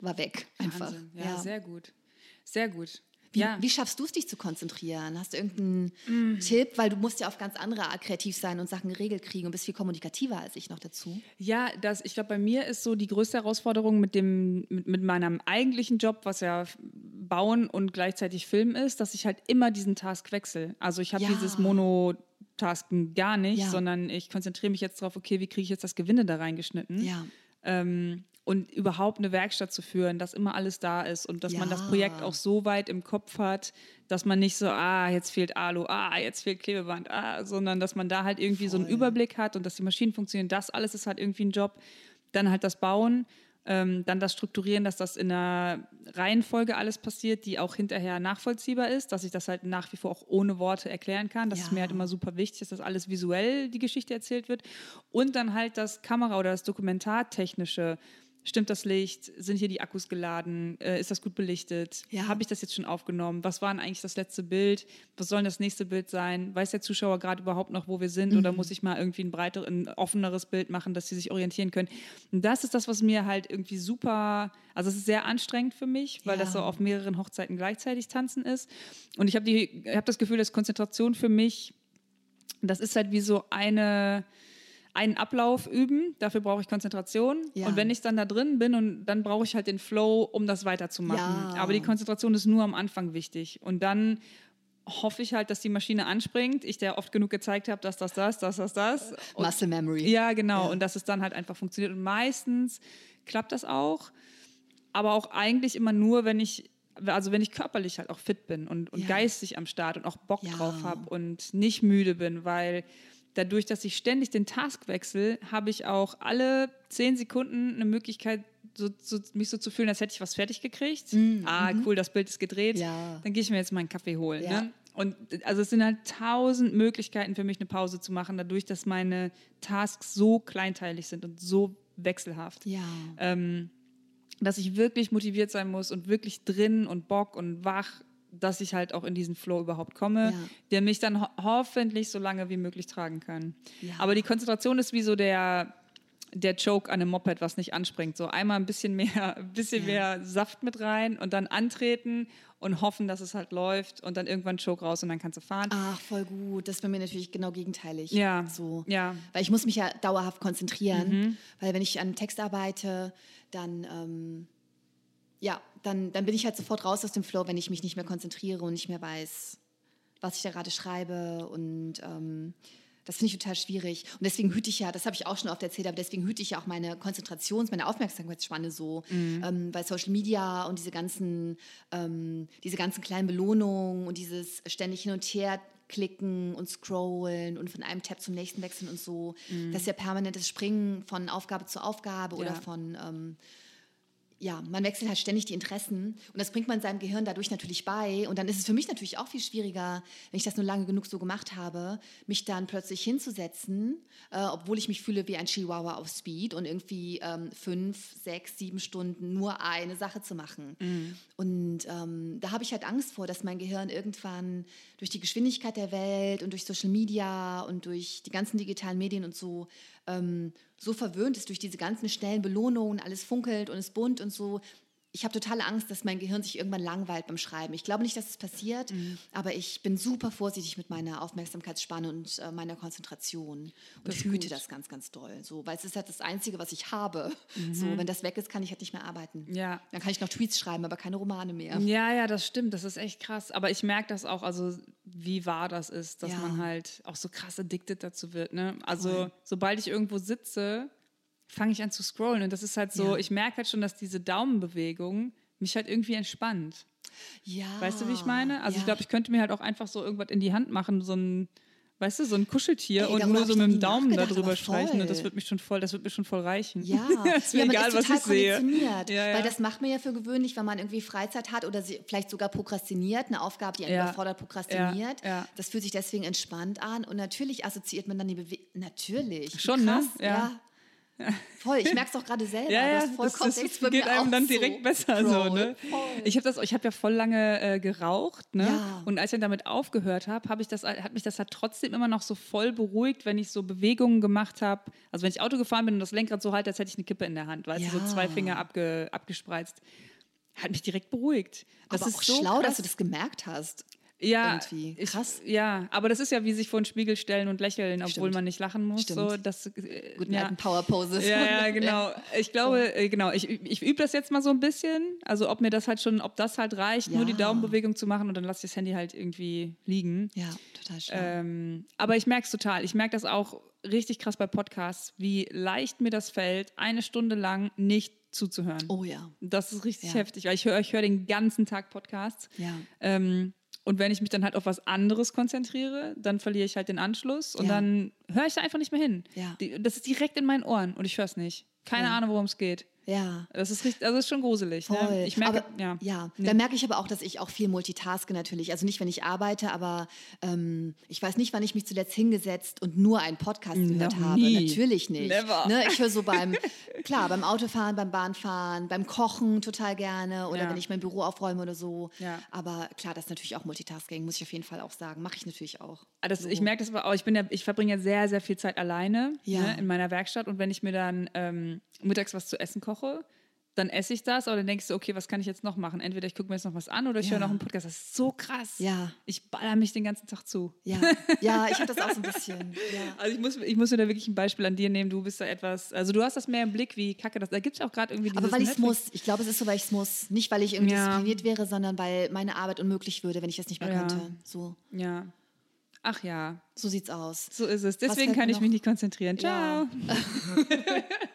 war weg. Einfach. Wahnsinn. Ja, sehr gut. Sehr gut. Wie, ja. wie schaffst du es, dich zu konzentrieren? Hast du irgendeinen Mm. Tipp? Weil du musst ja auf ganz andere Art kreativ sein und Sachen geregelt kriegen und bist viel kommunikativer als ich noch dazu. Ja, das, ich glaube, bei mir ist so die größte Herausforderung mit, dem, mit, mit meinem eigentlichen Job, was ja Bauen und gleichzeitig Filmen ist, dass ich halt immer diesen Task wechsle. Also ich habe Ja. dieses Monotasken gar nicht, Ja. sondern ich konzentriere mich jetzt darauf, okay, wie kriege ich jetzt das Gewinde da reingeschnitten? Ja. ähm, und überhaupt eine Werkstatt zu führen, dass immer alles da ist und dass man das Ja. Projekt auch so weit im Kopf hat, dass man nicht so, ah, jetzt fehlt Alu, ah, jetzt fehlt Klebeband, ah, sondern dass man da halt irgendwie so einen Voll. Überblick hat und dass die Maschinen funktionieren. Das alles ist halt irgendwie ein Job. Dann halt das Bauen Ähm, dann das Strukturieren, dass das in einer Reihenfolge alles passiert, die auch hinterher nachvollziehbar ist, dass ich das halt nach wie vor auch ohne Worte erklären kann. Das Ja. ist mir halt immer super wichtig, dass das alles visuell die Geschichte erzählt wird. Und dann halt das Kamera- oder das Dokumentartechnische. Stimmt das Licht? Sind hier die Akkus geladen? Äh, ist das gut belichtet? Ja. Habe ich das jetzt schon aufgenommen? Was war denn eigentlich das letzte Bild? Was soll denn das nächste Bild sein? Weiß der Zuschauer gerade überhaupt noch, wo wir sind? Mhm. Oder muss ich mal irgendwie ein breiteres, ein offeneres Bild machen, dass sie sich orientieren können? Und das ist das, was mir halt irgendwie super, also es ist sehr anstrengend für mich, weil Ja. das so auf mehreren Hochzeiten gleichzeitig tanzen ist. Und ich habe habe das Gefühl, dass Konzentration für mich, das ist halt wie so eine einen Ablauf üben, dafür brauche ich Konzentration. Ja. Und wenn ich dann da drin bin und dann brauche ich halt den Flow, um das weiterzumachen. Ja. Aber die Konzentration ist nur am Anfang wichtig. Und dann hoffe ich halt, dass die Maschine anspringt, ich der oft genug gezeigt habe, dass das, das, das, das, das. Und Muscle Memory. ja, genau. Ja. Und dass es dann halt einfach funktioniert. Und meistens klappt das auch. Aber auch eigentlich immer nur, wenn ich, also wenn ich körperlich halt auch fit bin und, und Ja. geistig am Start und auch Bock Ja. drauf habe und nicht müde bin, weil dadurch, dass ich ständig den Task wechsle, habe ich auch alle zehn Sekunden eine Möglichkeit, so, so, mich so zu fühlen, als hätte ich was fertig gekriegt. ah, cool, das Bild ist gedreht. Mm. Ja. Dann gehe ich mir jetzt mal einen Kaffee holen. Ja. Ne? Und also es sind halt tausend Möglichkeiten für mich, eine Pause zu machen, dadurch, dass meine Tasks so kleinteilig sind und so wechselhaft. Ja. Ähm, dass ich wirklich motiviert sein muss und wirklich drin und Bock und wach, dass ich halt auch in diesen Flow überhaupt komme, Ja. der mich dann ho hoffentlich so lange wie möglich tragen kann. Ja. Aber die Konzentration ist wie so der, der Joke an einem Moped, was nicht anspringt. So einmal ein bisschen mehr, ein bisschen Ja. mehr Saft mit rein und dann antreten und hoffen, dass es halt läuft und dann irgendwann Choke raus und dann kannst du fahren. Ach, voll gut. Das ist bei mir natürlich genau gegenteilig. Ja. So. Ja. Weil ich muss mich ja dauerhaft konzentrieren. Mhm. Weil wenn ich an einem Text arbeite, dann, ähm, ja, dann, dann bin ich halt sofort raus aus dem Flow, wenn ich mich nicht mehr konzentriere und nicht mehr weiß, was ich da gerade schreibe. Und ähm, das finde ich total schwierig. Und deswegen hüte ich ja, das habe ich auch schon oft erzählt, aber deswegen hüte ich ja auch meine Konzentrations-, meine Aufmerksamkeitsspanne so. Ähm, bei Social Media und diese ganzen, ähm, diese ganzen kleinen Belohnungen und dieses ständig hin und her klicken und scrollen und von einem Tab zum nächsten wechseln und so. Das ist ja permanentes Springen von Aufgabe zu Aufgabe oder Ja. von ähm, ja, man wechselt halt ständig die Interessen und das bringt man seinem Gehirn dadurch natürlich bei. Und dann ist es für mich natürlich auch viel schwieriger, wenn ich das nur lange genug so gemacht habe, mich dann plötzlich hinzusetzen, äh, obwohl ich mich fühle wie ein Chihuahua auf Speed und irgendwie ähm, fünf, sechs, sieben Stunden nur eine Sache zu machen. Und ähm, da habe ich halt Angst vor, dass mein Gehirn irgendwann durch die Geschwindigkeit der Welt und durch Social Media und durch die ganzen digitalen Medien und so ähm, so verwöhnt ist durch diese ganzen schnellen Belohnungen, alles funkelt und ist bunt und so. Ich habe totale Angst, dass mein Gehirn sich irgendwann langweilt beim Schreiben. Ich glaube nicht, dass es passiert, Mhm. aber ich bin super vorsichtig mit meiner Aufmerksamkeitsspanne und äh, meiner Konzentration und Das ist hüte gut. das ganz, ganz doll. So, weil es ist halt das Einzige, was ich habe. So, wenn das weg ist, kann ich halt nicht mehr arbeiten. Mhm. Ja. Dann kann ich noch Tweets schreiben, aber keine Romane mehr. Ja, ja, das stimmt. Das ist echt krass. Aber ich merke das auch, also wie wahr das ist, dass Ja. man halt auch so krass addicted dazu wird. Ne? Also Voll. sobald ich irgendwo sitze, fange ich an zu scrollen. Und das ist halt so, Ja. ich merke halt schon, dass diese Daumenbewegung mich halt irgendwie entspannt. Ja. Weißt du, wie ich meine? Also ich ja. glaube, ich könnte mir halt auch einfach so irgendwas in die Hand machen, so ein, weißt du, so ein Kuscheltier Ey, und darüber nur so ich mit dem Daumen da nachgedacht, drüber streichen. Und das wird mich schon voll, das wird mir schon voll reichen. Ja, ist mir ja, egal, was ich sehe. Ja, ja. Weil das macht man ja für gewöhnlich, wenn man irgendwie Freizeit hat oder sie vielleicht sogar prokrastiniert, eine Aufgabe, die einen Ja. überfordert, prokrastiniert. Das fühlt sich deswegen entspannt an und natürlich assoziiert man dann die Bewegung. Natürlich. Schon, ne? krass, Ja. Voll, ich merke es doch gerade selber. Ja, ja, das, vollkommen das, das geht einem auch dann so. direkt besser so, Scroll, ne? voll. Ich habe das, ich habe ja voll lange äh, geraucht, ne? Ja. Und als ich dann damit aufgehört habe, habe ich das, hat mich das halt trotzdem immer noch so voll beruhigt, wenn ich so Bewegungen gemacht habe. Also wenn ich Auto gefahren bin und das Lenkrad so halte, als hätte ich eine Kippe in der Hand, weißt du, so Ja. zwei Finger abge, abgespreizt. Hat mich direkt beruhigt. Das Aber ist auch so schlau, krass. dass du das gemerkt hast. Ja, irgendwie. ich- Krass. ja, aber das ist ja wie sich vor den Spiegel stellen und lächeln, obwohl Stimmt. man nicht lachen muss. Stimmt. So, das, äh, Guten ja. alten Power Poses. Ja, ja, genau. Ich glaube, äh, genau, ich, ich übe das jetzt mal so ein bisschen. Also ob mir das halt schon, ob das halt reicht, nur die Ja. Daumenbewegung zu machen und dann lasse ich das Handy halt irgendwie liegen. Ja, total schlau. Ähm, aber ich merke es total. Ich merke das auch richtig krass bei Podcasts, wie leicht mir das fällt, eine Stunde lang nicht zuzuhören. oh ja. Das ist richtig Ja. heftig, weil ich höre ich hör den ganzen Tag Podcasts. Ja. Ähm, und wenn ich mich dann halt auf was anderes konzentriere, dann verliere ich halt den Anschluss und Ja. dann höre ich da einfach nicht mehr hin. Ja. Die, das ist direkt in meinen Ohren und ich höre es nicht. Keine Ja. Ahnung, worum es geht. Ja. Das ist richtig, also ist schon gruselig. Ne? Ich merke, aber, ja. ja. Da merke ich aber auch, dass ich auch viel multitaske natürlich. Also nicht, wenn ich arbeite, aber ähm, ich weiß nicht, wann ich mich zuletzt hingesetzt und nur einen Podcast gehört habe. nie. Natürlich nicht. Never. Ne? Ich höre so beim, klar, beim Autofahren, beim Bahnfahren, beim Kochen total gerne oder Ja. wenn ich mein Büro aufräume oder so. Ja. Aber klar, das ist natürlich auch Multitasking, muss ich auf jeden Fall auch sagen. Mache ich natürlich auch. Ah, Das, Ich merke das aber auch. Ich, bin ja, ich verbringe ja sehr, sehr viel Zeit alleine ne, in meiner Werkstatt. Und wenn ich mir dann ähm, mittags was zu essen koche, dann esse ich das, aber dann denkst du, okay, was kann ich jetzt noch machen? Entweder ich gucke mir jetzt noch was an oder ich Ja. höre noch einen Podcast. Das ist so krass. Ja. Ich baller mich den ganzen Tag zu. Ja, ja ich habe das auch so ein bisschen. Ja. Also ich muss, ich muss mir da wirklich ein Beispiel an dir nehmen. Du bist da etwas, also du hast das mehr im Blick, wie kacke das. Da gibt es auch gerade irgendwie Aber weil ich es muss. Ich glaube, es ist so, weil ich es muss. Nicht, weil ich irgendwie Ja. diszipliniert wäre, sondern weil meine Arbeit unmöglich würde, wenn ich das nicht mehr Ja. könnte. So, Ja. Ach ja, so sieht's aus. so ist es. Deswegen kann ich mich noch? nicht konzentrieren. Ciao.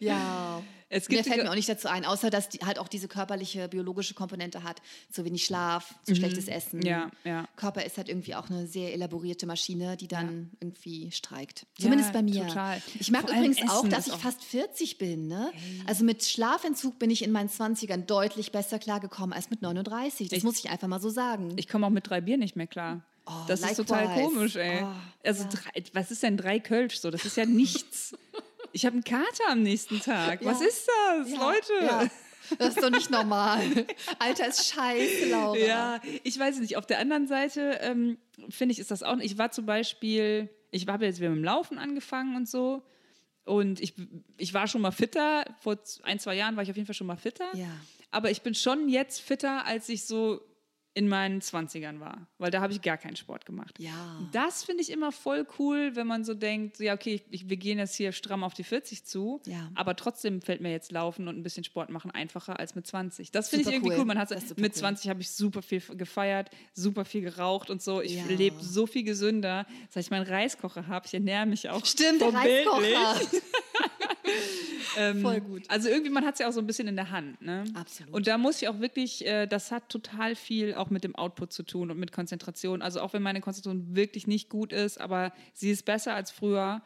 Ja. Ja. Es gibt fällt mir auch nicht dazu ein, außer dass die halt auch diese körperliche, biologische Komponente hat. Zu wenig Schlaf, zu schlechtes Essen. Mhm. Ja, ja. Körper ist halt irgendwie auch eine sehr elaborierte Maschine, die dann irgendwie streikt. Ja, Zumindest bei mir. total. Ich merke übrigens auch, Essen dass ist ich auch- fast 40 bin. Ne? Also mit Schlafentzug bin ich in meinen 20ern deutlich besser klargekommen als mit 39. Das Ich- muss ich einfach mal so sagen. Ich komme auch mit drei Bier nicht mehr klar. das ist total likewise. komisch, ey. Oh, also ja. drei, was ist denn drei Kölsch so? Das ist ja nichts. ich habe einen Kater am nächsten Tag. Was Ja. ist das, Ja, Leute? Ja. Das ist doch nicht normal. Alter ist scheiße, Laura. Ja, ich weiß nicht. Auf der anderen Seite ähm, finde ich, ist das auch. Ich war zum Beispiel, ich habe jetzt wieder mit dem Laufen angefangen und so. Und ich, ich war schon mal fitter. Vor ein, zwei Jahren war ich auf jeden Fall schon mal fitter. Ja. Aber ich bin schon jetzt fitter, als ich so in meinen 20ern war. Weil da habe ich gar keinen Sport gemacht. Ja. Das finde ich immer voll cool, wenn man so denkt, ja, okay, ich, wir gehen jetzt hier stramm auf die 40 zu, Ja. aber trotzdem fällt mir jetzt Laufen und ein bisschen Sport machen einfacher als mit 20. Das finde ich irgendwie cool. cool. Man hat, mit cool. 20 habe ich super viel gefeiert, super viel geraucht und so. Ich Ja. lebe so viel gesünder, seit ich meinen Reiskocher habe. Ich ernähre mich auch Stimmt, der. Reiskocher. Ähm, Voll gut. Also irgendwie, man hat es ja auch so ein bisschen in der Hand. Ne? Absolut. Und da muss ich auch wirklich, äh, das hat total viel auch mit dem Output zu tun und mit Konzentration. Also auch wenn meine Konzentration wirklich nicht gut ist, aber sie ist besser als früher.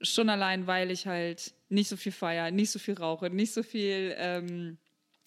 Schon allein, weil ich halt nicht so viel feiere, nicht so viel rauche, nicht so viel ähm,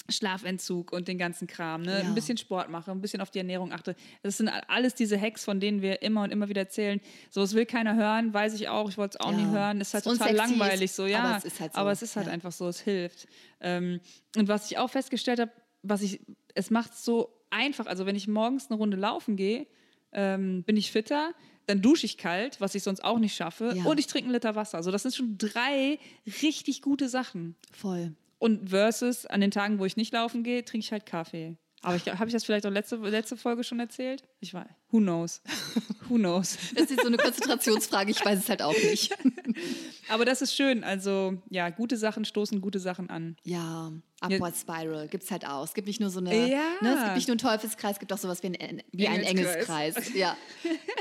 Schlafentzug und den ganzen Kram. Ne? Ja. Ein bisschen Sport mache, ein bisschen auf die Ernährung achte. Das sind alles diese Hacks, von denen wir immer und immer wieder erzählen. So, es will keiner hören, weiß ich auch. Ich wollte es auch Ja. nie hören. Ist halt Ist total langweilig so, ja. aber es ist halt so, es ist halt ja. einfach so, es hilft. Ähm, und was ich auch festgestellt habe, was ich, es macht es so einfach. Also wenn ich morgens eine Runde laufen gehe, ähm, bin ich fitter. Dann dusche ich kalt, was ich sonst auch nicht schaffe. Ja. Und ich trinke einen Liter Wasser. Also das sind schon drei richtig gute Sachen. Voll. Und versus an den Tagen, wo ich nicht laufen gehe, trinke ich halt Kaffee. Aber ich, habe ich das vielleicht auch letzte, letzte Folge schon erzählt? Ich weiß. Who knows? Who knows? Das ist so eine Konzentrationsfrage, ich weiß es halt auch nicht. Aber das ist schön. Also, ja, gute Sachen stoßen gute Sachen an. Ja, Upward Spiral gibt es halt auch. Es gibt nicht nur so eine, Ja. ne, es gibt nicht nur einen Teufelskreis, es gibt auch sowas wie, ein, wie einen Engelskreis. Ja.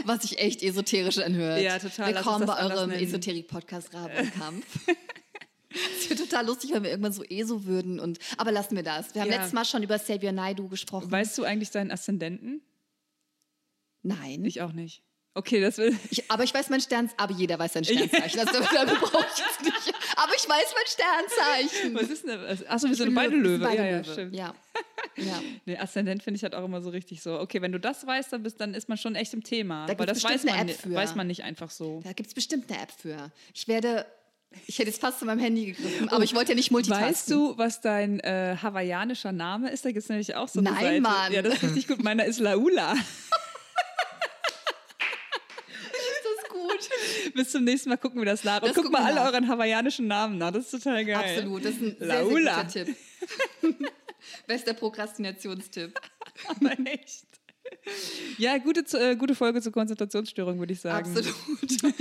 Was sich echt esoterisch anhört. Ja, total. Willkommen bei eurem. Esoterik-Podcast Rabenkampf. Es wäre total lustig, wenn wir irgendwann so ESO würden. Und, aber lassen wir das. Wir haben Ja. letztes Mal schon über Xavier Naidu gesprochen. Weißt du eigentlich deinen Aszendenten? Nein. Ich auch nicht. Okay, das will. Ich, aber ich weiß mein Stern, aber jeder weiß sein Sternzeichen. Also dafür brauche ich jetzt nicht. Aber ich weiß mein Sternzeichen. Was ist denn? Achso, wir sind beide Löwe, beide ja, ja, Löwe. stimmt. Ja. ja. Nee, Aszendent finde ich halt auch immer so richtig so. Okay, wenn du das weißt, dann, bist, dann ist man schon echt im Thema. Da Aber das weiß man, App ni- für. weiß man nicht einfach so. Da gibt es bestimmt eine App für. Ich werde. Ich hätte jetzt fast zu meinem Handy gegriffen, aber ich wollte ja nicht multitasken. Weißt du, was dein äh, hawaiianischer Name ist? Da gibt es nämlich auch so eine Nein, Seite. Mann. Ja, das ist richtig gut. Meiner ist Laula. Das ist gut. Bis zum nächsten Mal gucken wir das nach. Und Das guck gucken mal alle nach. euren hawaiianischen Namen nach. Das ist total geil. Absolut. Das ist ein sehr, Laula. sehr guter Tipp. Bester Prokrastinationstipp. Aber echt. Ja, gute, äh, gute Folge zur Konzentrationsstörung, würde ich sagen. Absolut.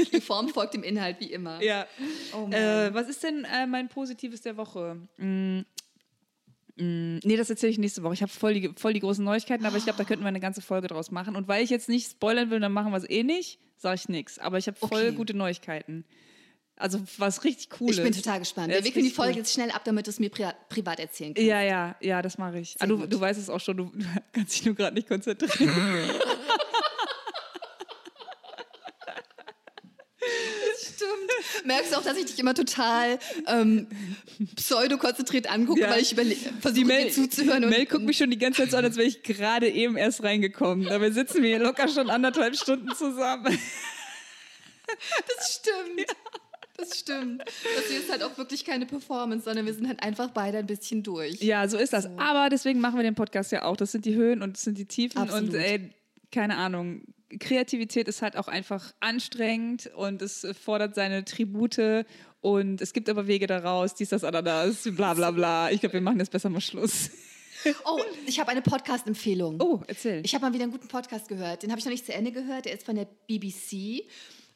Die Form folgt dem Inhalt wie immer. Ja. Oh. Äh, was ist denn äh, mein Positives der Woche? Mm, mm, nee, das erzähle ich nächste Woche. Ich habe voll die, voll die großen Neuigkeiten, aber ich glaube, da könnten wir eine ganze Folge draus machen. Und weil ich jetzt nicht spoilern will, dann machen wir es eh nicht, sage ich nichts. Aber ich habe voll Okay. gute Neuigkeiten. Also was richtig Cooles. Ich bin total gespannt. Ja, Wir wickeln die Folge cool. jetzt schnell ab, damit du es mir pri privat erzählen kannst. Ja, ja, ja, das mache ich. Ah, du, du weißt es auch schon, du, du kannst dich nur gerade nicht konzentrieren. Stimmt. Merkst du auch, dass ich dich immer total ähm, pseudo-konzentriert angucke, Ja. weil ich versuche, dir zuzuhören. Mel und, guckt mich schon die ganze Zeit so an, als wäre ich gerade eben erst reingekommen. Dabei sitzen wir hier locker schon anderthalb Stunden zusammen. Das stimmt. Das stimmt. Das hier ist halt auch wirklich keine Performance, sondern wir sind halt einfach beide ein bisschen durch. Ja, so ist das. Aber deswegen machen wir den Podcast ja auch. Das sind die Höhen und das sind die Tiefen. Absolut. Und ey, keine Ahnung. Kreativität ist halt auch einfach anstrengend und es fordert seine Tribute und es gibt aber Wege daraus, dies, das, Ananas, bla bla bla. Ich glaube, wir machen jetzt besser mal Schluss. Oh, ich habe eine Podcast-Empfehlung. Oh, erzähl. Ich habe mal wieder einen guten Podcast gehört. Den habe ich noch nicht zu Ende gehört. Der ist von der BBC.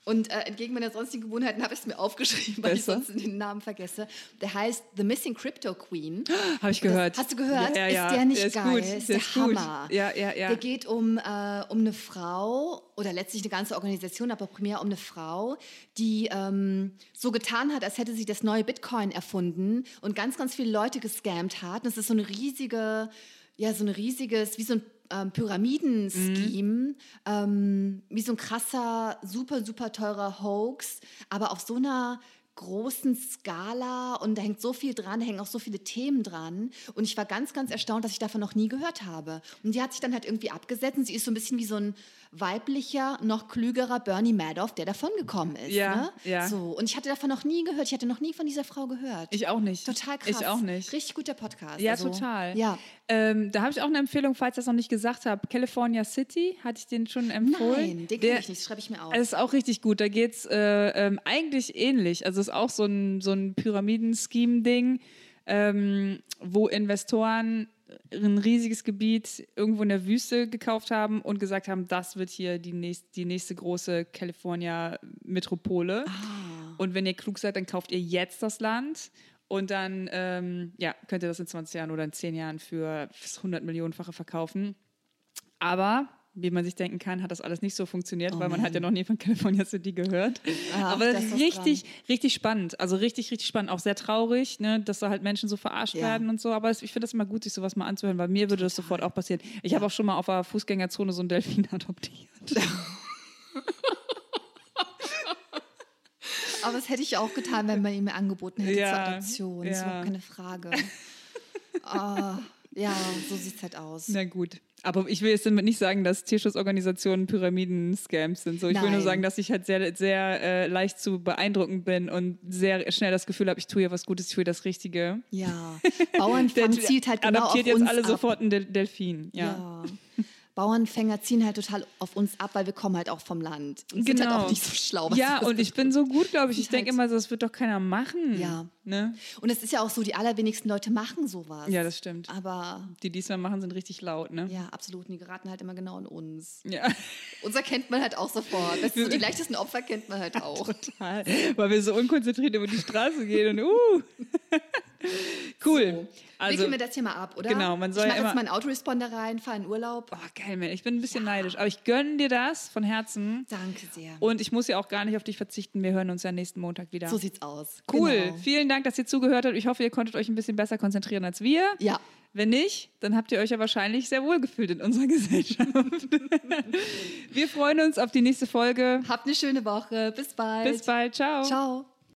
Und äh, entgegen meiner sonstigen Gewohnheiten habe ich es mir aufgeschrieben, weil Besser. ich sonst den Namen vergesse. Der heißt The Missing Crypto Queen. Habe ich Das- gehört. Hast du gehört? Ja, ja, Ist der nicht der ist geil? gut, Ist der der, ist gut. Hammer. Ja, ja, ja. Der geht um, äh, um eine Frau oder letztlich eine ganze Organisation, aber primär um eine Frau, die ähm, so getan hat, als hätte sie das neue Bitcoin erfunden und ganz, ganz viele Leute gescammt hat. Und es ist so eine riesige, ja, so ein riesiges, wie so ein ähm, Pyramiden-Scheme, ähm, wie so ein krasser, super, super teurer Hoax, aber auf so einer großen Skala und da hängt so viel dran, da hängen auch so viele Themen dran. Und ich war ganz, ganz erstaunt, dass ich davon noch nie gehört habe. Und die hat sich dann halt irgendwie abgesetzt und sie ist so ein bisschen wie so ein weiblicher, noch klügerer Bernie Madoff, der davon gekommen ist. Ja, ne? ja. So. Und ich hatte davon noch nie gehört. Ich hatte noch nie von dieser Frau gehört. Ich auch nicht. Total krass. Ich auch nicht. Richtig guter Podcast. Ja, also, total. Ja. Ähm, da habe ich auch eine Empfehlung, falls ich das noch nicht gesagt habe. California City, hatte ich den schon empfohlen. Nein, den kenne ich nicht. Das schreibe ich mir auf. Es ist auch richtig gut. Da geht es äh, ähm, eigentlich ähnlich. Also es ist auch so ein, so ein Pyramiden-Scheme-Ding, ähm, wo Investoren ein riesiges Gebiet irgendwo in der Wüste gekauft haben und gesagt haben, das wird hier die, nächst, die nächste große California-Metropole. Ah. Und wenn ihr klug seid, dann kauft ihr jetzt das Land. Und dann ähm, ja, könnt ihr das in 20 Jahren oder in 10 Jahren für das 100 Millionenfache verkaufen. Aber, wie man sich denken kann, hat das alles nicht so funktioniert, weil man hat ja noch nie von California City gehört. Ach, Aber da das ist ist was richtig, richtig spannend. Also richtig, richtig spannend. Auch sehr traurig, ne, dass da halt Menschen so verarscht Ja. werden und so. Aber ich finde das immer gut, sich sowas mal anzuhören, weil mir würde das sofort auch passieren. Ich habe auch schon mal auf der Fußgängerzone so einen Delfin adoptiert. Aber das hätte ich auch getan, wenn man ihn mir angeboten hätte Ja, zur Adoption. Das ist ja. überhaupt keine Frage. Ah, ja, so sieht es halt aus. Na gut. Aber ich will jetzt damit nicht sagen, dass Tierschutzorganisationen Pyramiden-Scams sind. So, ich will nur Nein. sagen, dass ich halt sehr, sehr äh, leicht zu beeindrucken bin und sehr schnell das Gefühl habe, ich tue hier was Gutes, ich tue das Richtige. Ja, Bauernfang Der zielt halt genau auf adoptiert jetzt uns alle ab. sofort einen Del Delfin. Ja. Ja. Bauernfänger ziehen halt total auf uns ab, weil wir kommen halt auch vom Land. Und sind halt auch nicht so schlau. Genau. Ja, und ich bin so gut, glaube ich. Ich denke halt- immer so, das wird doch keiner machen. Ja. Ne? Und es ist ja auch so, die allerwenigsten Leute machen sowas. Ja, das stimmt. Aber Die, die es mal machen, sind richtig laut, ne? ja, absolut. Und die geraten halt immer genau an uns. Ja. Unser kennt man halt auch sofort. Das so, die leichtesten Opfer kennt man halt auch. Total. Weil wir so unkonzentriert über die Straße gehen und uh. cool. Also, Wickeln wir das hier mal ab, oder? Genau, man soll ich ja mache immer- jetzt meinen Autoresponder rein, fahre in Urlaub. oh, geil, man. Ich bin ein bisschen neidisch. Aber ich gönne dir das von Herzen. Danke sehr. Und ich muss ja auch gar nicht auf dich verzichten. Wir hören uns ja nächsten Montag wieder. so sieht's aus. cool. Genau. Vielen Dank, dass ihr zugehört habt. Ich hoffe, ihr konntet euch ein bisschen besser konzentrieren als wir. Ja. Wenn nicht, dann habt ihr euch ja wahrscheinlich sehr wohl gefühlt in unserer Gesellschaft. wir freuen uns auf die nächste Folge. Habt eine schöne Woche. Bis bald. Bis bald. Ciao. Ciao.